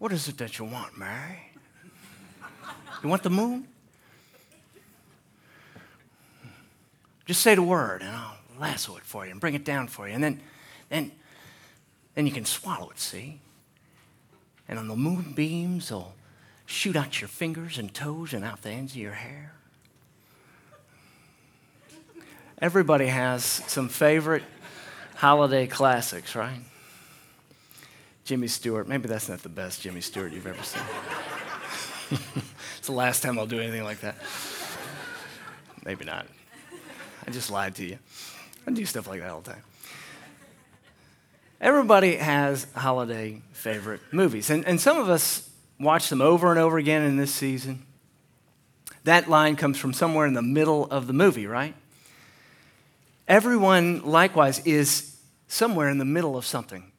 What is it that you want, Mary? You want the moon? Just say the word and I'll lasso it for you and bring it down for you. And then, then, then you can swallow it, see? And on the moonbeams, they'll shoot out your fingers and toes and out the ends of your hair. Everybody has some favorite holiday classics, right? Jimmy Stewart. Maybe that's not the best Jimmy Stewart you've ever seen. it's the last time I'll do anything like that. Maybe not. I just lied to you. I do stuff like that all the time. Everybody has holiday favorite movies, and, and some of us watch them over and over again in this season. That line comes from somewhere in the middle of the movie, right? Everyone, likewise, is somewhere in the middle of something.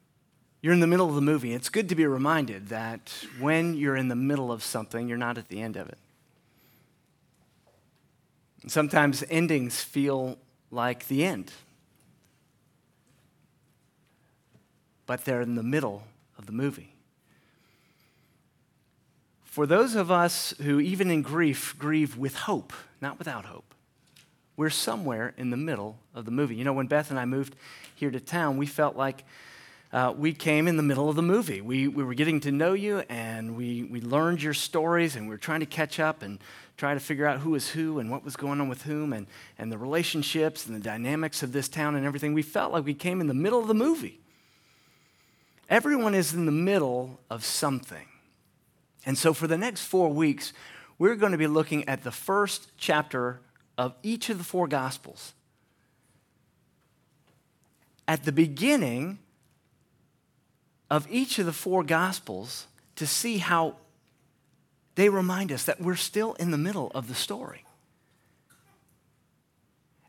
You're in the middle of the movie. It's good to be reminded that when you're in the middle of something, you're not at the end of it. Sometimes endings feel like the end, but they're in the middle of the movie. For those of us who, even in grief, grieve with hope, not without hope, we're somewhere in the middle of the movie. You know, when Beth and I moved here to town, we felt like uh, we came in the middle of the movie. We, we were getting to know you, and we, we learned your stories, and we were trying to catch up and try to figure out who was who and what was going on with whom, and, and the relationships and the dynamics of this town and everything. We felt like we came in the middle of the movie. Everyone is in the middle of something. And so, for the next four weeks, we're going to be looking at the first chapter of each of the four Gospels. At the beginning, of each of the four Gospels to see how they remind us that we're still in the middle of the story.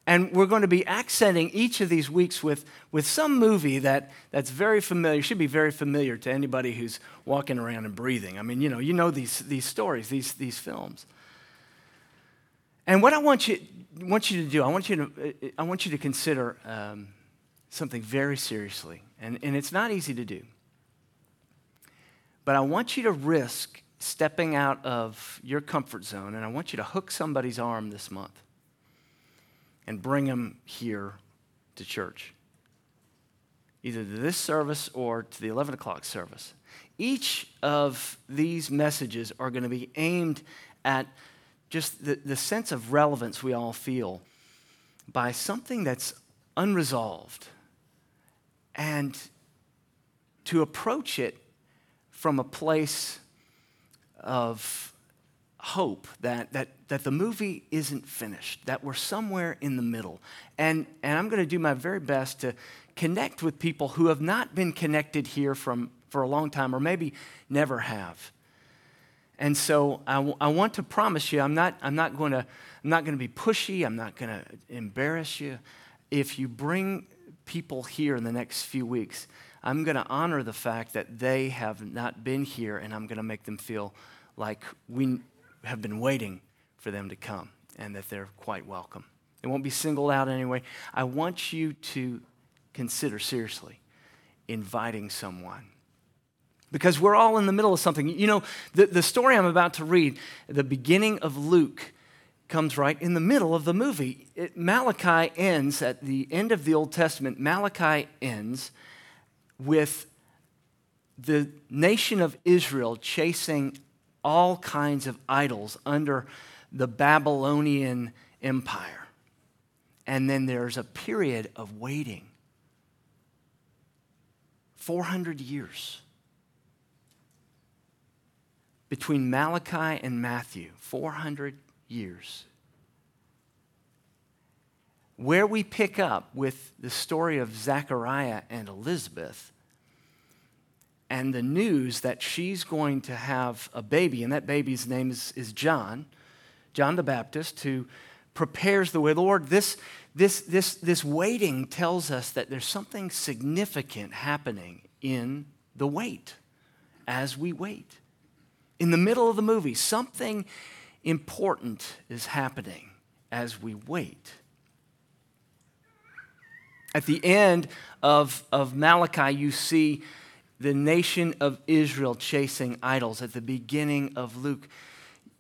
And we're going to be accenting each of these weeks with, with some movie that, that's very familiar, should be very familiar to anybody who's walking around and breathing. I mean, you know, you know these, these stories, these, these films. And what I want you, want you to do, I want you to, I want you to consider um, something very seriously. And, and it's not easy to do. But I want you to risk stepping out of your comfort zone, and I want you to hook somebody's arm this month and bring them here to church, either to this service or to the 11 o'clock service. Each of these messages are going to be aimed at just the, the sense of relevance we all feel by something that's unresolved and to approach it from a place of hope that, that, that the movie isn't finished, that we're somewhere in the middle. And, and I'm going to do my very best to connect with people who have not been connected here from, for a long time or maybe never have. And so I, w- I want to promise you, I'm not, I'm not going to I'm not going to be pushy. I'm not going to embarrass you. If you bring people here in the next few weeks, I'm going to honor the fact that they have not been here, and I'm going to make them feel like we have been waiting for them to come and that they're quite welcome. It won't be singled out anyway. I want you to consider seriously inviting someone. Because we're all in the middle of something. You know, the, the story I'm about to read, the beginning of Luke, comes right in the middle of the movie. It, Malachi ends at the end of the Old Testament. Malachi ends with the nation of Israel chasing all kinds of idols under the Babylonian Empire. And then there's a period of waiting 400 years between Malachi and Matthew, 400 years. Where we pick up with the story of Zechariah and Elizabeth and the news that she's going to have a baby, and that baby's name is, is John, John the Baptist, who prepares the way. Lord, this, this, this, this waiting tells us that there's something significant happening in the wait as we wait. In the middle of the movie, something important is happening as we wait. At the end of, of Malachi, you see the nation of Israel chasing idols at the beginning of Luke,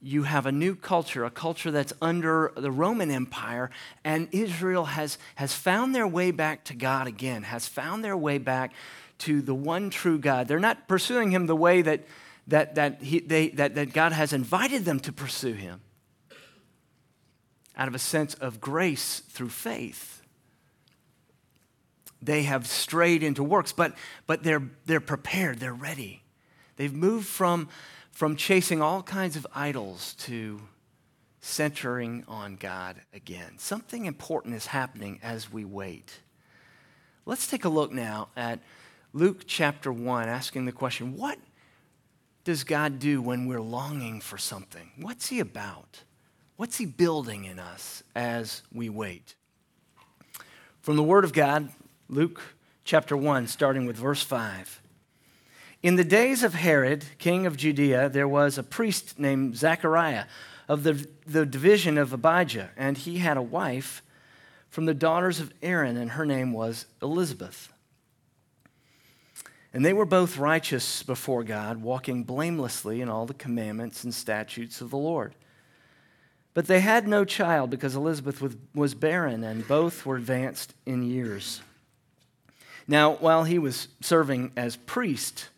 you have a new culture, a culture that's under the Roman Empire, and Israel has, has found their way back to God again, has found their way back to the one true God. They're not pursuing Him the way that, that, that, he, they, that, that God has invited them to pursue Him out of a sense of grace through faith. They have strayed into works, but, but they're, they're prepared, they're ready. They've moved from from chasing all kinds of idols to centering on God again. Something important is happening as we wait. Let's take a look now at Luke chapter 1, asking the question what does God do when we're longing for something? What's He about? What's He building in us as we wait? From the Word of God, Luke chapter 1, starting with verse 5. In the days of Herod, king of Judea, there was a priest named Zechariah of the, the division of Abijah, and he had a wife from the daughters of Aaron, and her name was Elizabeth. And they were both righteous before God, walking blamelessly in all the commandments and statutes of the Lord. But they had no child because Elizabeth was barren, and both were advanced in years. Now, while he was serving as priest,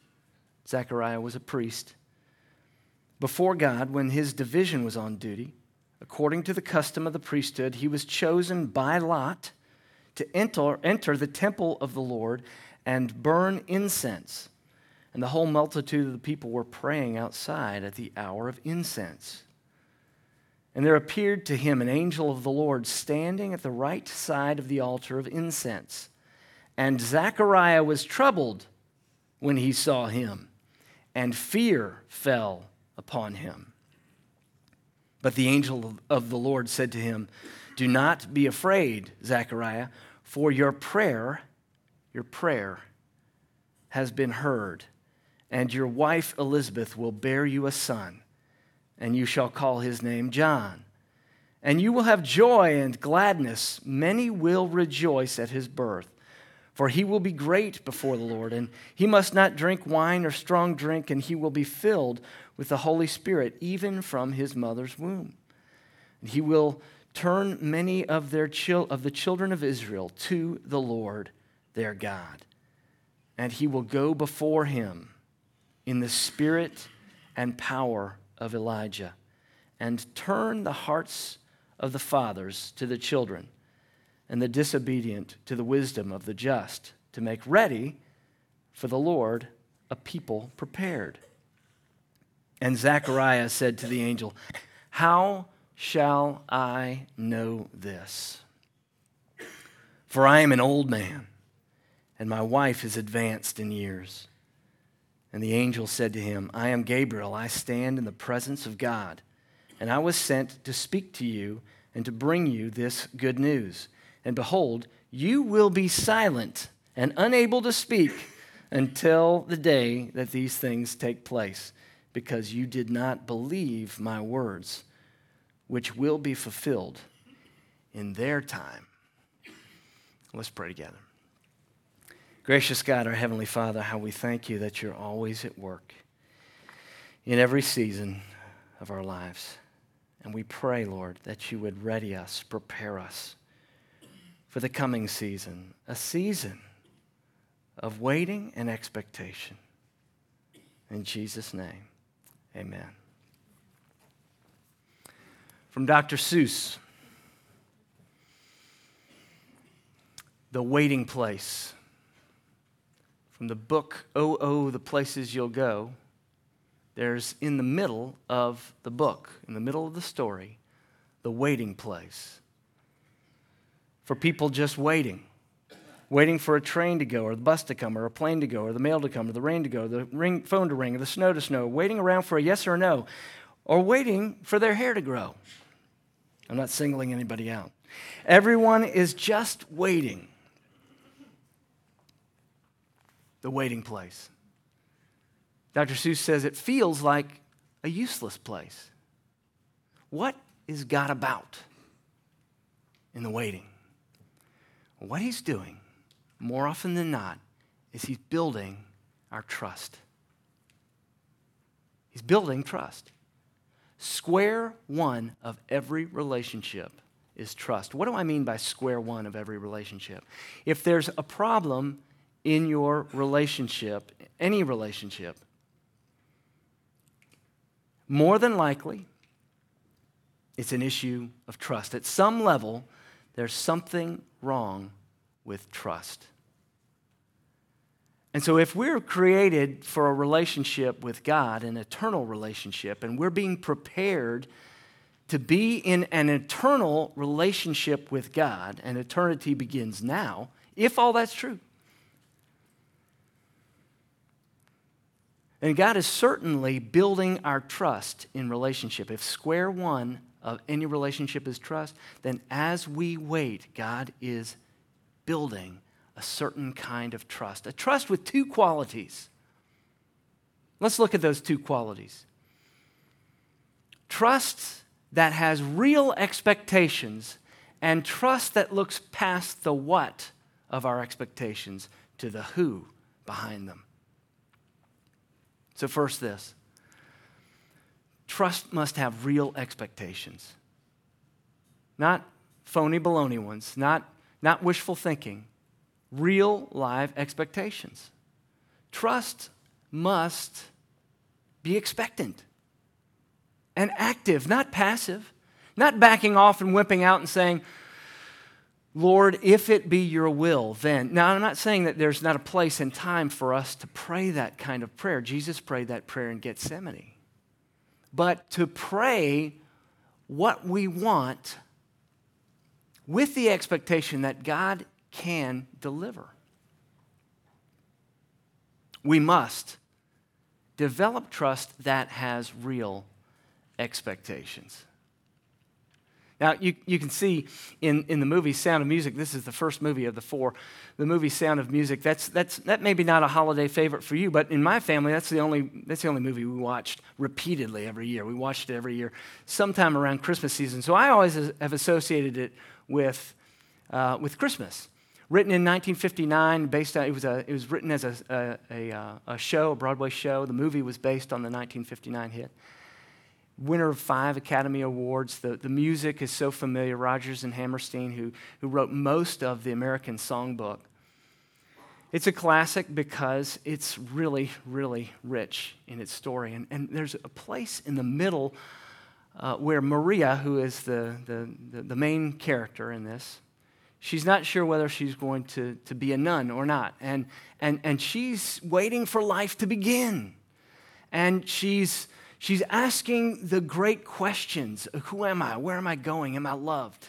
Zechariah was a priest. Before God, when his division was on duty, according to the custom of the priesthood, he was chosen by lot to enter, enter the temple of the Lord and burn incense. And the whole multitude of the people were praying outside at the hour of incense. And there appeared to him an angel of the Lord standing at the right side of the altar of incense. And Zechariah was troubled when he saw him and fear fell upon him. But the angel of the Lord said to him, Do not be afraid, Zechariah, for your prayer, your prayer has been heard, and your wife Elizabeth will bear you a son, and you shall call his name John. And you will have joy and gladness. Many will rejoice at his birth for he will be great before the Lord, and he must not drink wine or strong drink, and he will be filled with the Holy Spirit, even from his mother's womb. And he will turn many of, their chil- of the children of Israel to the Lord their God. And he will go before him in the spirit and power of Elijah, and turn the hearts of the fathers to the children and the disobedient to the wisdom of the just, to make ready for the Lord a people prepared. And Zechariah said to the angel, How shall I know this? For I am an old man, and my wife is advanced in years. And the angel said to him, I am Gabriel. I stand in the presence of God, and I was sent to speak to you and to bring you this good news. And behold, you will be silent and unable to speak until the day that these things take place, because you did not believe my words, which will be fulfilled in their time. Let's pray together. Gracious God, our Heavenly Father, how we thank you that you're always at work in every season of our lives. And we pray, Lord, that you would ready us, prepare us for the coming season, a season of waiting and expectation. In Jesus' name, amen. From Dr. Seuss The Waiting Place. From the book, Oh, Oh, the Places You'll Go, there's in the middle of the book, in the middle of the story, the waiting place for people just waiting. Waiting for a train to go, or the bus to come, or a plane to go, or the mail to come, or the rain to go, or the ring, phone to ring, or the snow to snow, waiting around for a yes or a no, or waiting for their hair to grow. I'm not singling anybody out. Everyone is just waiting. The waiting place. Dr. Seuss says it feels like a useless place. What is God about in the waiting? What he's doing, more often than not, is he's building our trust. He's building trust. Square one of every relationship is trust. What do I mean by square one of every relationship? If there's a problem in your relationship, any relationship, more than likely, it's an issue of trust. At some level, there's something wrong with trust. And so, if we're created for a relationship with God, an eternal relationship, and we're being prepared to be in an eternal relationship with God, and eternity begins now, if all that's true, and God is certainly building our trust in relationship. If square one of any relationship is trust, then as we wait, God is building a certain kind of trust, a trust with two qualities. Let's look at those two qualities. Trust that has real expectations and trust that looks past the what of our expectations to the who behind them. So, first, this trust must have real expectations, not phony baloney ones, not, not wishful thinking real live expectations. Trust must be expectant and active, not passive, not backing off and whipping out and saying, Lord, if it be your will, then. Now, I'm not saying that there's not a place and time for us to pray that kind of prayer. Jesus prayed that prayer in Gethsemane. But to pray what we want with the expectation that God can deliver. We must develop trust that has real expectations. Now, you, you can see in, in the movie Sound of Music, this is the first movie of the four, the movie Sound of Music, that's, that's, that may be not a holiday favorite for you, but in my family, that's the, only, that's the only movie we watched repeatedly every year. We watched it every year, sometime around Christmas season. So I always have associated it with, uh, with Christmas written in 1959 based on it was, a, it was written as a, a, a, uh, a, show a broadway show the movie was based on the 1959 hit winner of five academy awards the, the music is so familiar rodgers and hammerstein who, who wrote most of the american songbook it's a classic because it's really really rich in its story and, and there's a place in the middle uh, where maria who is the, the, the, the main character in this She's not sure whether she's going to, to be a nun or not. And, and, and she's waiting for life to begin. And she's, she's asking the great questions Who am I? Where am I going? Am I loved?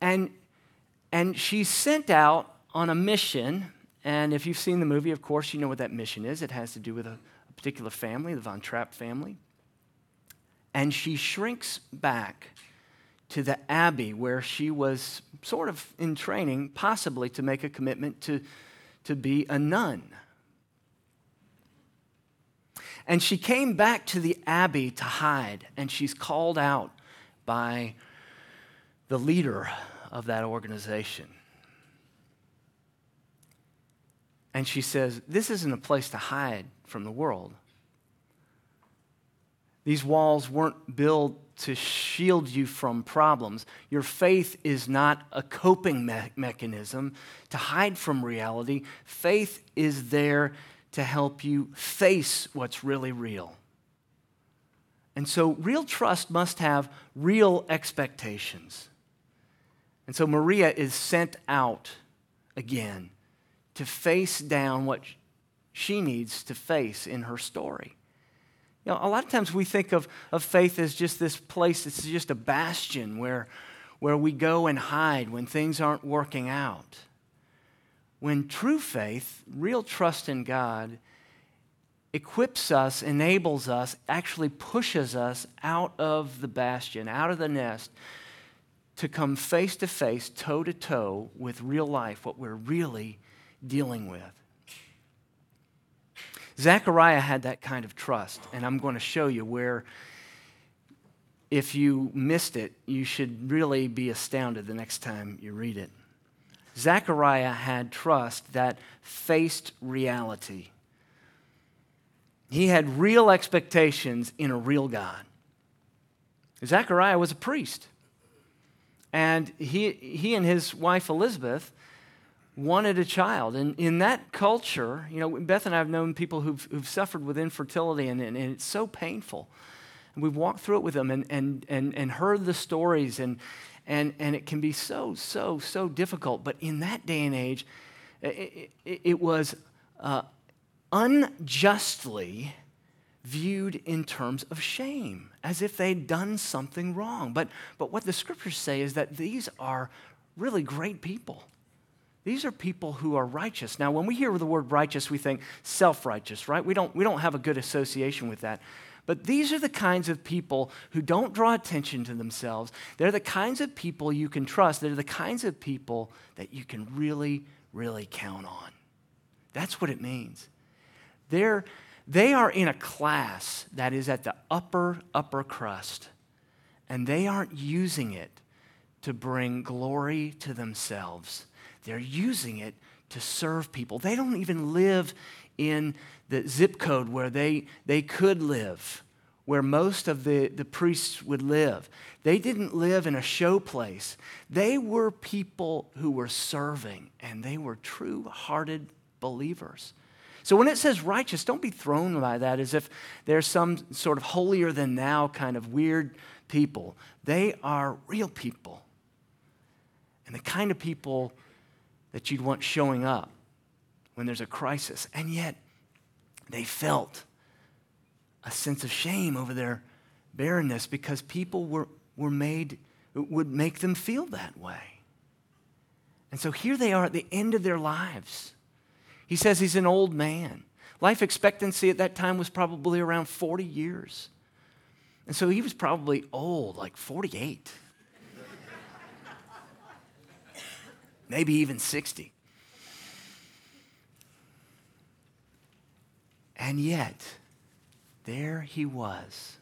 And, and she's sent out on a mission. And if you've seen the movie, of course, you know what that mission is. It has to do with a, a particular family, the Von Trapp family. And she shrinks back to the abbey where she was sort of in training, possibly to make a commitment to, to be a nun. And she came back to the abbey to hide, and she's called out by the leader of that organization. And she says, This isn't a place to hide from the world. These walls weren't built to shield you from problems. Your faith is not a coping me- mechanism to hide from reality. Faith is there to help you face what's really real. And so, real trust must have real expectations. And so, Maria is sent out again to face down what she needs to face in her story. You know, a lot of times we think of, of faith as just this place, it's just a bastion where, where we go and hide when things aren't working out. When true faith, real trust in God, equips us, enables us, actually pushes us out of the bastion, out of the nest, to come face to face, toe to toe with real life, what we're really dealing with. Zechariah had that kind of trust, and I'm going to show you where, if you missed it, you should really be astounded the next time you read it. Zechariah had trust that faced reality. He had real expectations in a real God. Zechariah was a priest. And he, he and his wife Elizabeth wanted a child. And in that culture, you know, Beth and I have known people who've, who've suffered with infertility, and, and, it's so painful. And we've walked through it with them and, and, and, and heard the stories, and, and, and it can be so, so, so difficult. But in that day and age, it, it, it was uh, unjustly viewed in terms of shame, as if they'd done something wrong. But, but what the scriptures say is that these are really great people. These are people who are righteous. Now, when we hear the word righteous, we think self righteous, right? We don't, we don't have a good association with that. But these are the kinds of people who don't draw attention to themselves. They're the kinds of people you can trust. They're the kinds of people that you can really, really count on. That's what it means. They're, they are in a class that is at the upper, upper crust, and they aren't using it to bring glory to themselves. They're using it to serve people. They don't even live in the zip code where they, they could live, where most of the, the priests would live. They didn't live in a show place. They were people who were serving, and they were true hearted believers. So when it says righteous, don't be thrown by that as if there's some sort of holier than thou kind of weird people. They are real people. And the kind of people that you'd want showing up when there's a crisis. And yet, they felt a sense of shame over their barrenness because people were, were made, would make them feel that way. And so here they are at the end of their lives. He says he's an old man. Life expectancy at that time was probably around 40 years. And so he was probably old, like 48. Maybe even 60. And yet, there he was.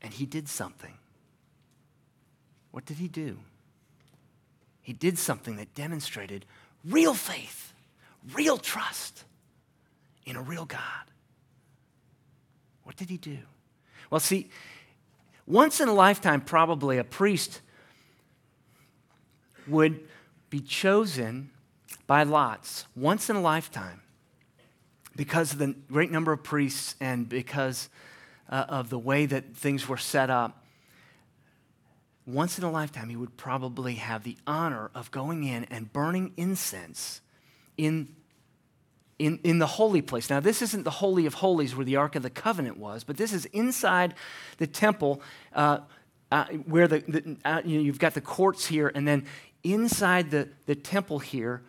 And he did something. What did he do? He did something that demonstrated real faith real trust in a real God. What did he do? Well, see, once in a lifetime, probably a priest would be chosen by lots, once in a lifetime, because of the great number of priests and because uh, of the way that things were set up. Once in a lifetime, he would probably have the honor of going in and burning incense in, in, in the holy place. Now, this isn't the Holy of Holies where the Ark of the Covenant was, but this is inside the temple uh, uh, where the, the uh, you know, you've got the courts here, and then inside the, the temple here,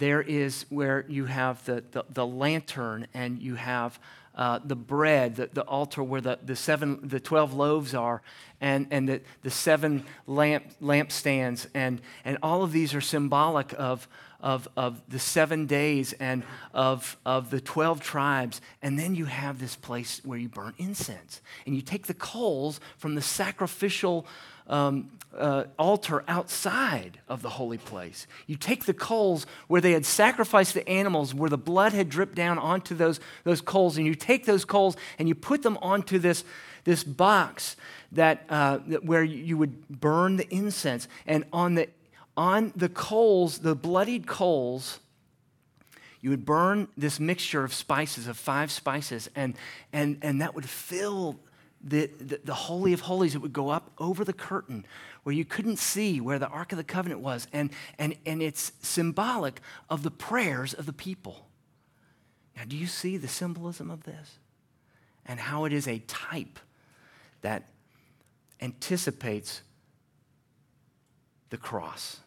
there is where you have the, the, the lantern and you have uh, the bread, the, the altar where the, the, seven, the 12 loaves are, and, and the, the seven lamp, lampstands. And, and all of these are symbolic of, of, of the seven days and of, of the 12 tribes. And then you have this place where you burn incense. And you take the coals from the sacrificial um, uh, altar outside of the holy place. You take the coals where they had sacrificed the animals, where the blood had dripped down onto those, those coals, and you take those coals and you put them onto this, this box that, uh, that where you would burn the incense. And on the on the coals, the bloodied coals, you would burn this mixture of spices, of five spices, and, and, and that would fill the, the, the, Holy of Holies. It would go up over the curtain where you couldn't see where the Ark of the Covenant was. And, and, and it's symbolic of the prayers of the people. Now, do you see the symbolism of this? And how it is a type that anticipates the cross,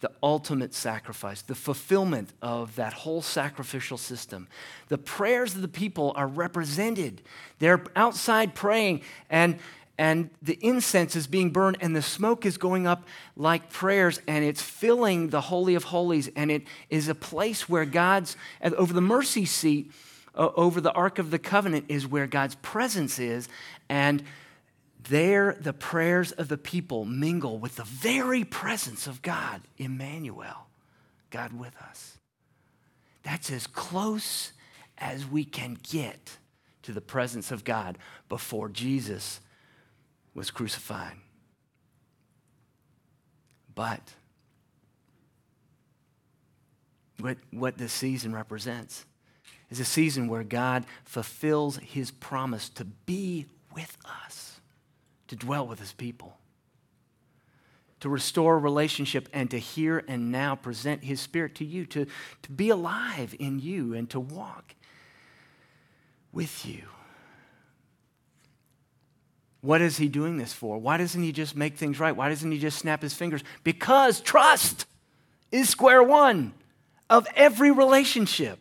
the ultimate sacrifice, the fulfillment of that whole sacrificial system. The prayers of the people are represented. They're outside praying, and, and the incense is being burned, and the smoke is going up like prayers, and it's filling the Holy of Holies, and it is a place where God's, over the mercy seat, uh, over the Ark of the Covenant, is where God's presence is, and there the prayers of the people mingle with the very presence of God, Emmanuel, God with us. That's as close as we can get to the presence of God before Jesus was crucified. But what, what this season represents is a season where God fulfills his promise to be with us, to dwell with his people, to restore relationship, and to here and now present his spirit to you, to, to be alive in you, and to walk with you. What is he doing this for? Why doesn't he just make things right? Why doesn't he just snap his fingers? Because trust is square one of every relationship.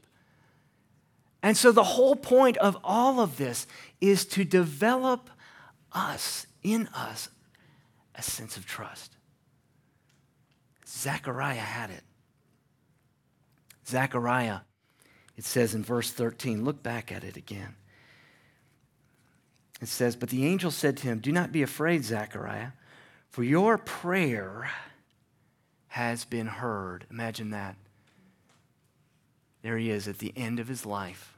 And so the whole point of all of this is to develop us, in us, a sense of trust. Zechariah had it. Zechariah, it says in verse 13, look back at it again. It says, But the angel said to him, Do not be afraid, Zechariah, for your prayer has been heard. Imagine that. There he is at the end of his life,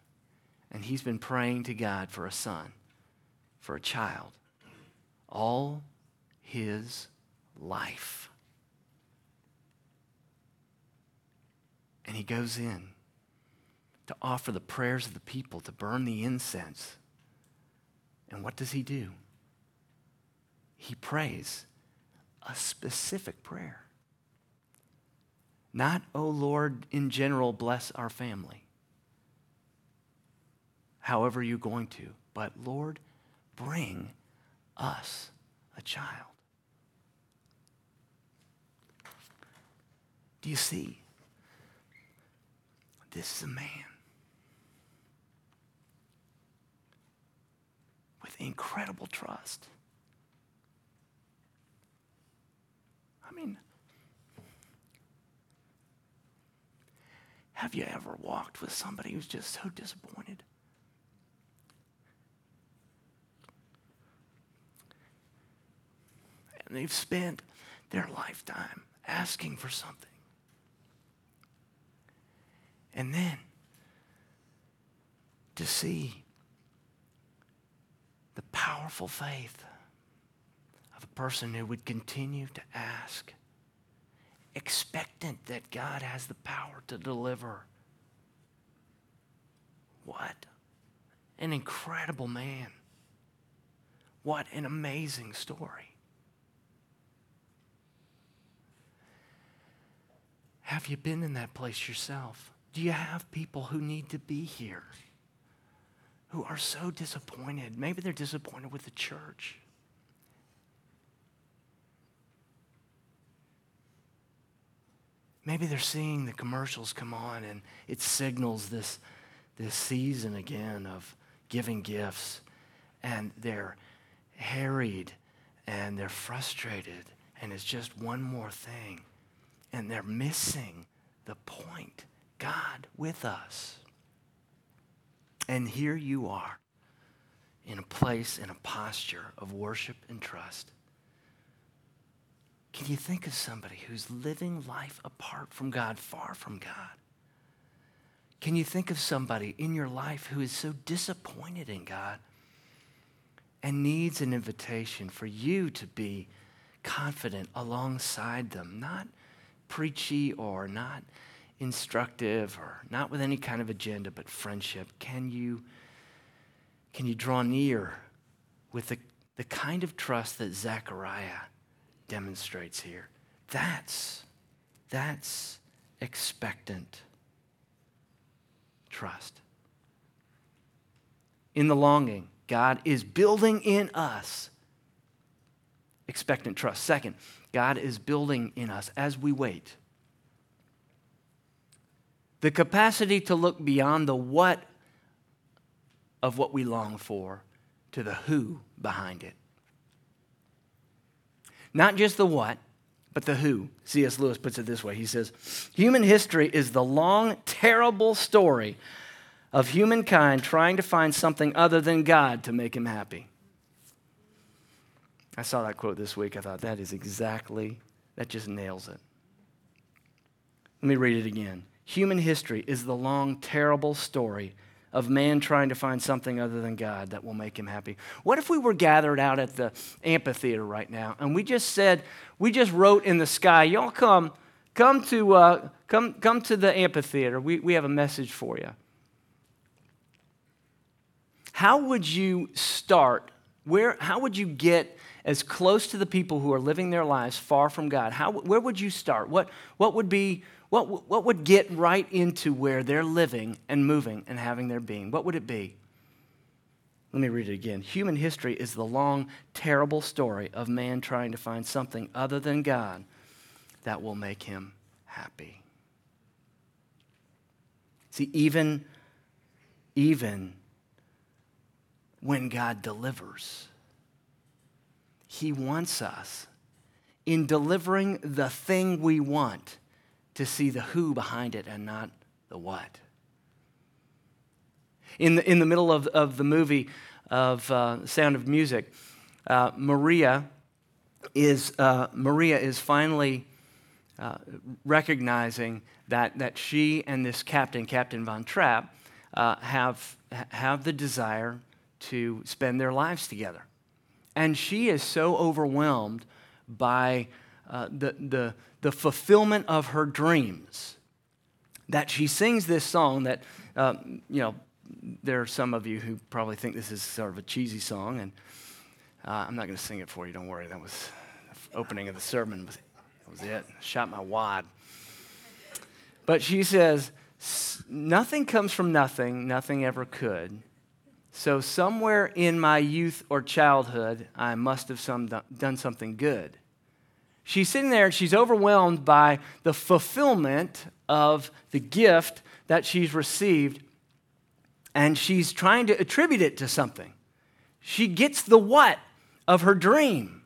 and he's been praying to God for a son, for a child, all his life. And he goes in to offer the prayers of the people, to burn the incense and what does he do? He prays a specific prayer. Not, oh Lord, in general, bless our family. However, you're going to. But, Lord, bring us a child. Do you see? This is a man with incredible trust. I mean, have you ever walked with somebody who's just so disappointed? And they've spent their lifetime asking for something. And then to see the powerful faith of a person who would continue to ask, expectant that God has the power to deliver. What an incredible man. What an amazing story. Have you been in that place yourself? Do you have people who need to be here? who are so disappointed. Maybe they're disappointed with the church. Maybe they're seeing the commercials come on and it signals this, this season again of giving gifts. And they're harried and they're frustrated. And it's just one more thing. And they're missing the point God with us. And here you are in a place, in a posture of worship and trust. Can you think of somebody who's living life apart from God, far from God? Can you think of somebody in your life who is so disappointed in God and needs an invitation for you to be confident alongside them, not preachy or not instructive or not with any kind of agenda, but friendship? Can you, can you draw near with the, the kind of trust that Zechariah demonstrates here? That's, that's expectant trust. In the longing, God is building in us expectant trust. Second, God is building in us as we wait the capacity to look beyond the what of what we long for to the who behind it. Not just the what, but the who. C.S. Lewis puts it this way He says, Human history is the long, terrible story of humankind trying to find something other than God to make him happy. I saw that quote this week. I thought that is exactly, that just nails it. Let me read it again. Human history is the long, terrible story of man trying to find something other than God that will make him happy. What if we were gathered out at the amphitheater right now and we just said, we just wrote in the sky, y'all come, come to, uh, come, come to the amphitheater. We, we have a message for you. How would you start? Where, how would you get as close to the people who are living their lives far from God? How, where would you start? What, what would be what, what would get right into where they're living and moving and having their being? What would it be? Let me read it again. Human history is the long, terrible story of man trying to find something other than God that will make him happy. See, even, even when God delivers, He wants us in delivering the thing we want to see the who behind it and not the what. In the, in the middle of, of the movie of uh, Sound of Music, uh, Maria is, uh, Maria is finally uh, recognizing that, that she and this captain, Captain Von Trapp, uh, have, have the desire to spend their lives together. And she is so overwhelmed by uh, the, the, the fulfillment of her dreams that she sings this song that, uh, you know, there are some of you who probably think this is sort of a cheesy song, and uh, I'm not going to sing it for you. Don't worry. That was the opening of the sermon. That was it. Shot my wad. But she says, Nothing comes from nothing, nothing ever could. So, somewhere in my youth or childhood, I must have some, done something good. She's sitting there and she's overwhelmed by the fulfillment of the gift that she's received, and she's trying to attribute it to something. She gets the what of her dream,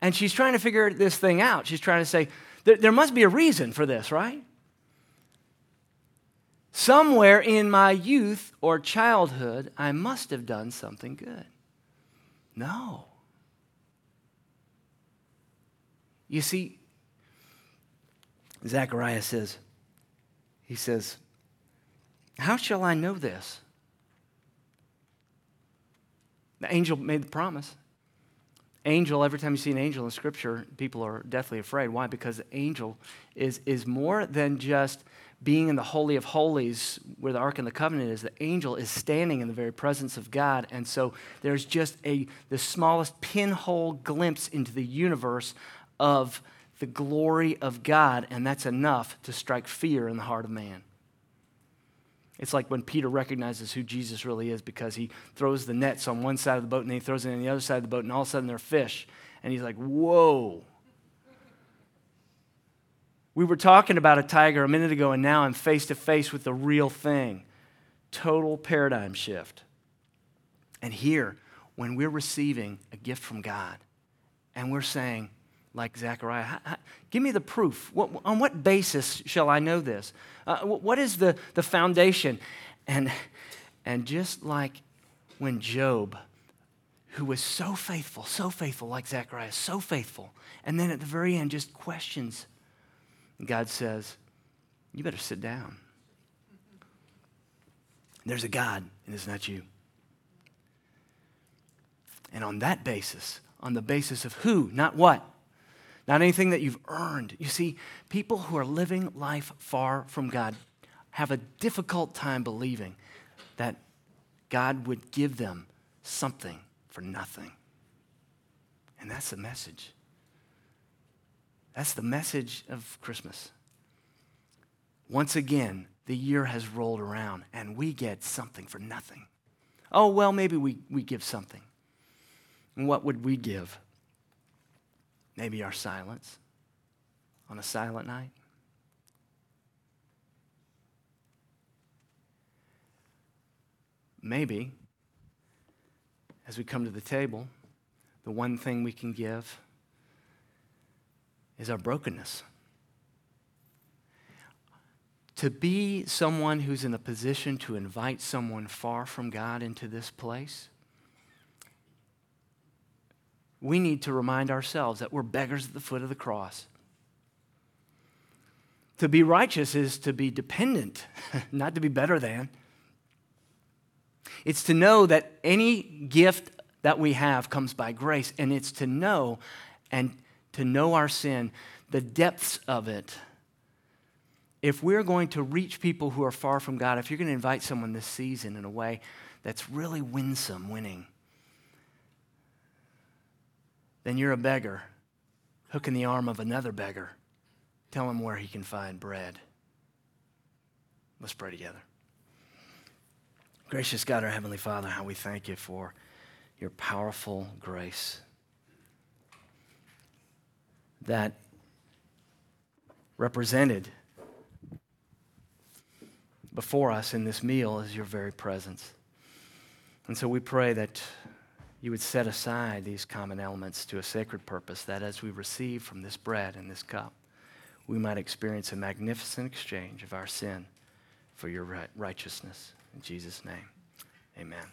and she's trying to figure this thing out. She's trying to say, there, there must be a reason for this, right? Somewhere in my youth or childhood, I must have done something good. No. You see, Zechariah says, he says, How shall I know this? The angel made the promise. Angel, every time you see an angel in Scripture, people are deathly afraid. Why? Because the angel is, is more than just being in the Holy of Holies where the Ark and the Covenant is. The angel is standing in the very presence of God. And so there's just a the smallest pinhole glimpse into the universe of the glory of God, and that's enough to strike fear in the heart of man. It's like when Peter recognizes who Jesus really is because he throws the nets on one side of the boat and then he throws it on the other side of the boat, and all of a sudden they're fish. And he's like, Whoa. We were talking about a tiger a minute ago, and now I'm face to face with the real thing. Total paradigm shift. And here, when we're receiving a gift from God and we're saying, like Zechariah. Give me the proof. What, on what basis shall I know this? Uh, what is the, the foundation? And, and just like when Job, who was so faithful, so faithful, like Zechariah, so faithful, and then at the very end just questions, God says, You better sit down. There's a God, and it's not you. And on that basis, on the basis of who, not what, not anything that you've earned. You see, people who are living life far from God have a difficult time believing that God would give them something for nothing. And that's the message. That's the message of Christmas. Once again, the year has rolled around and we get something for nothing. Oh, well, maybe we, we give something. And what would we give? Maybe our silence on a silent night. Maybe, as we come to the table, the one thing we can give is our brokenness. To be someone who's in a position to invite someone far from God into this place we need to remind ourselves that we're beggars at the foot of the cross. To be righteous is to be dependent, not to be better than. It's to know that any gift that we have comes by grace, and it's to know and to know our sin, the depths of it. If we're going to reach people who are far from God, if you're going to invite someone this season in a way that's really winsome, winning, then you're a beggar, hooking the arm of another beggar. Tell him where he can find bread. Let's pray together. Gracious God, our Heavenly Father, how we thank you for your powerful grace that represented before us in this meal is your very presence. And so we pray that you would set aside these common elements to a sacred purpose, that as we receive from this bread and this cup, we might experience a magnificent exchange of our sin for your righteousness. In Jesus' name, amen.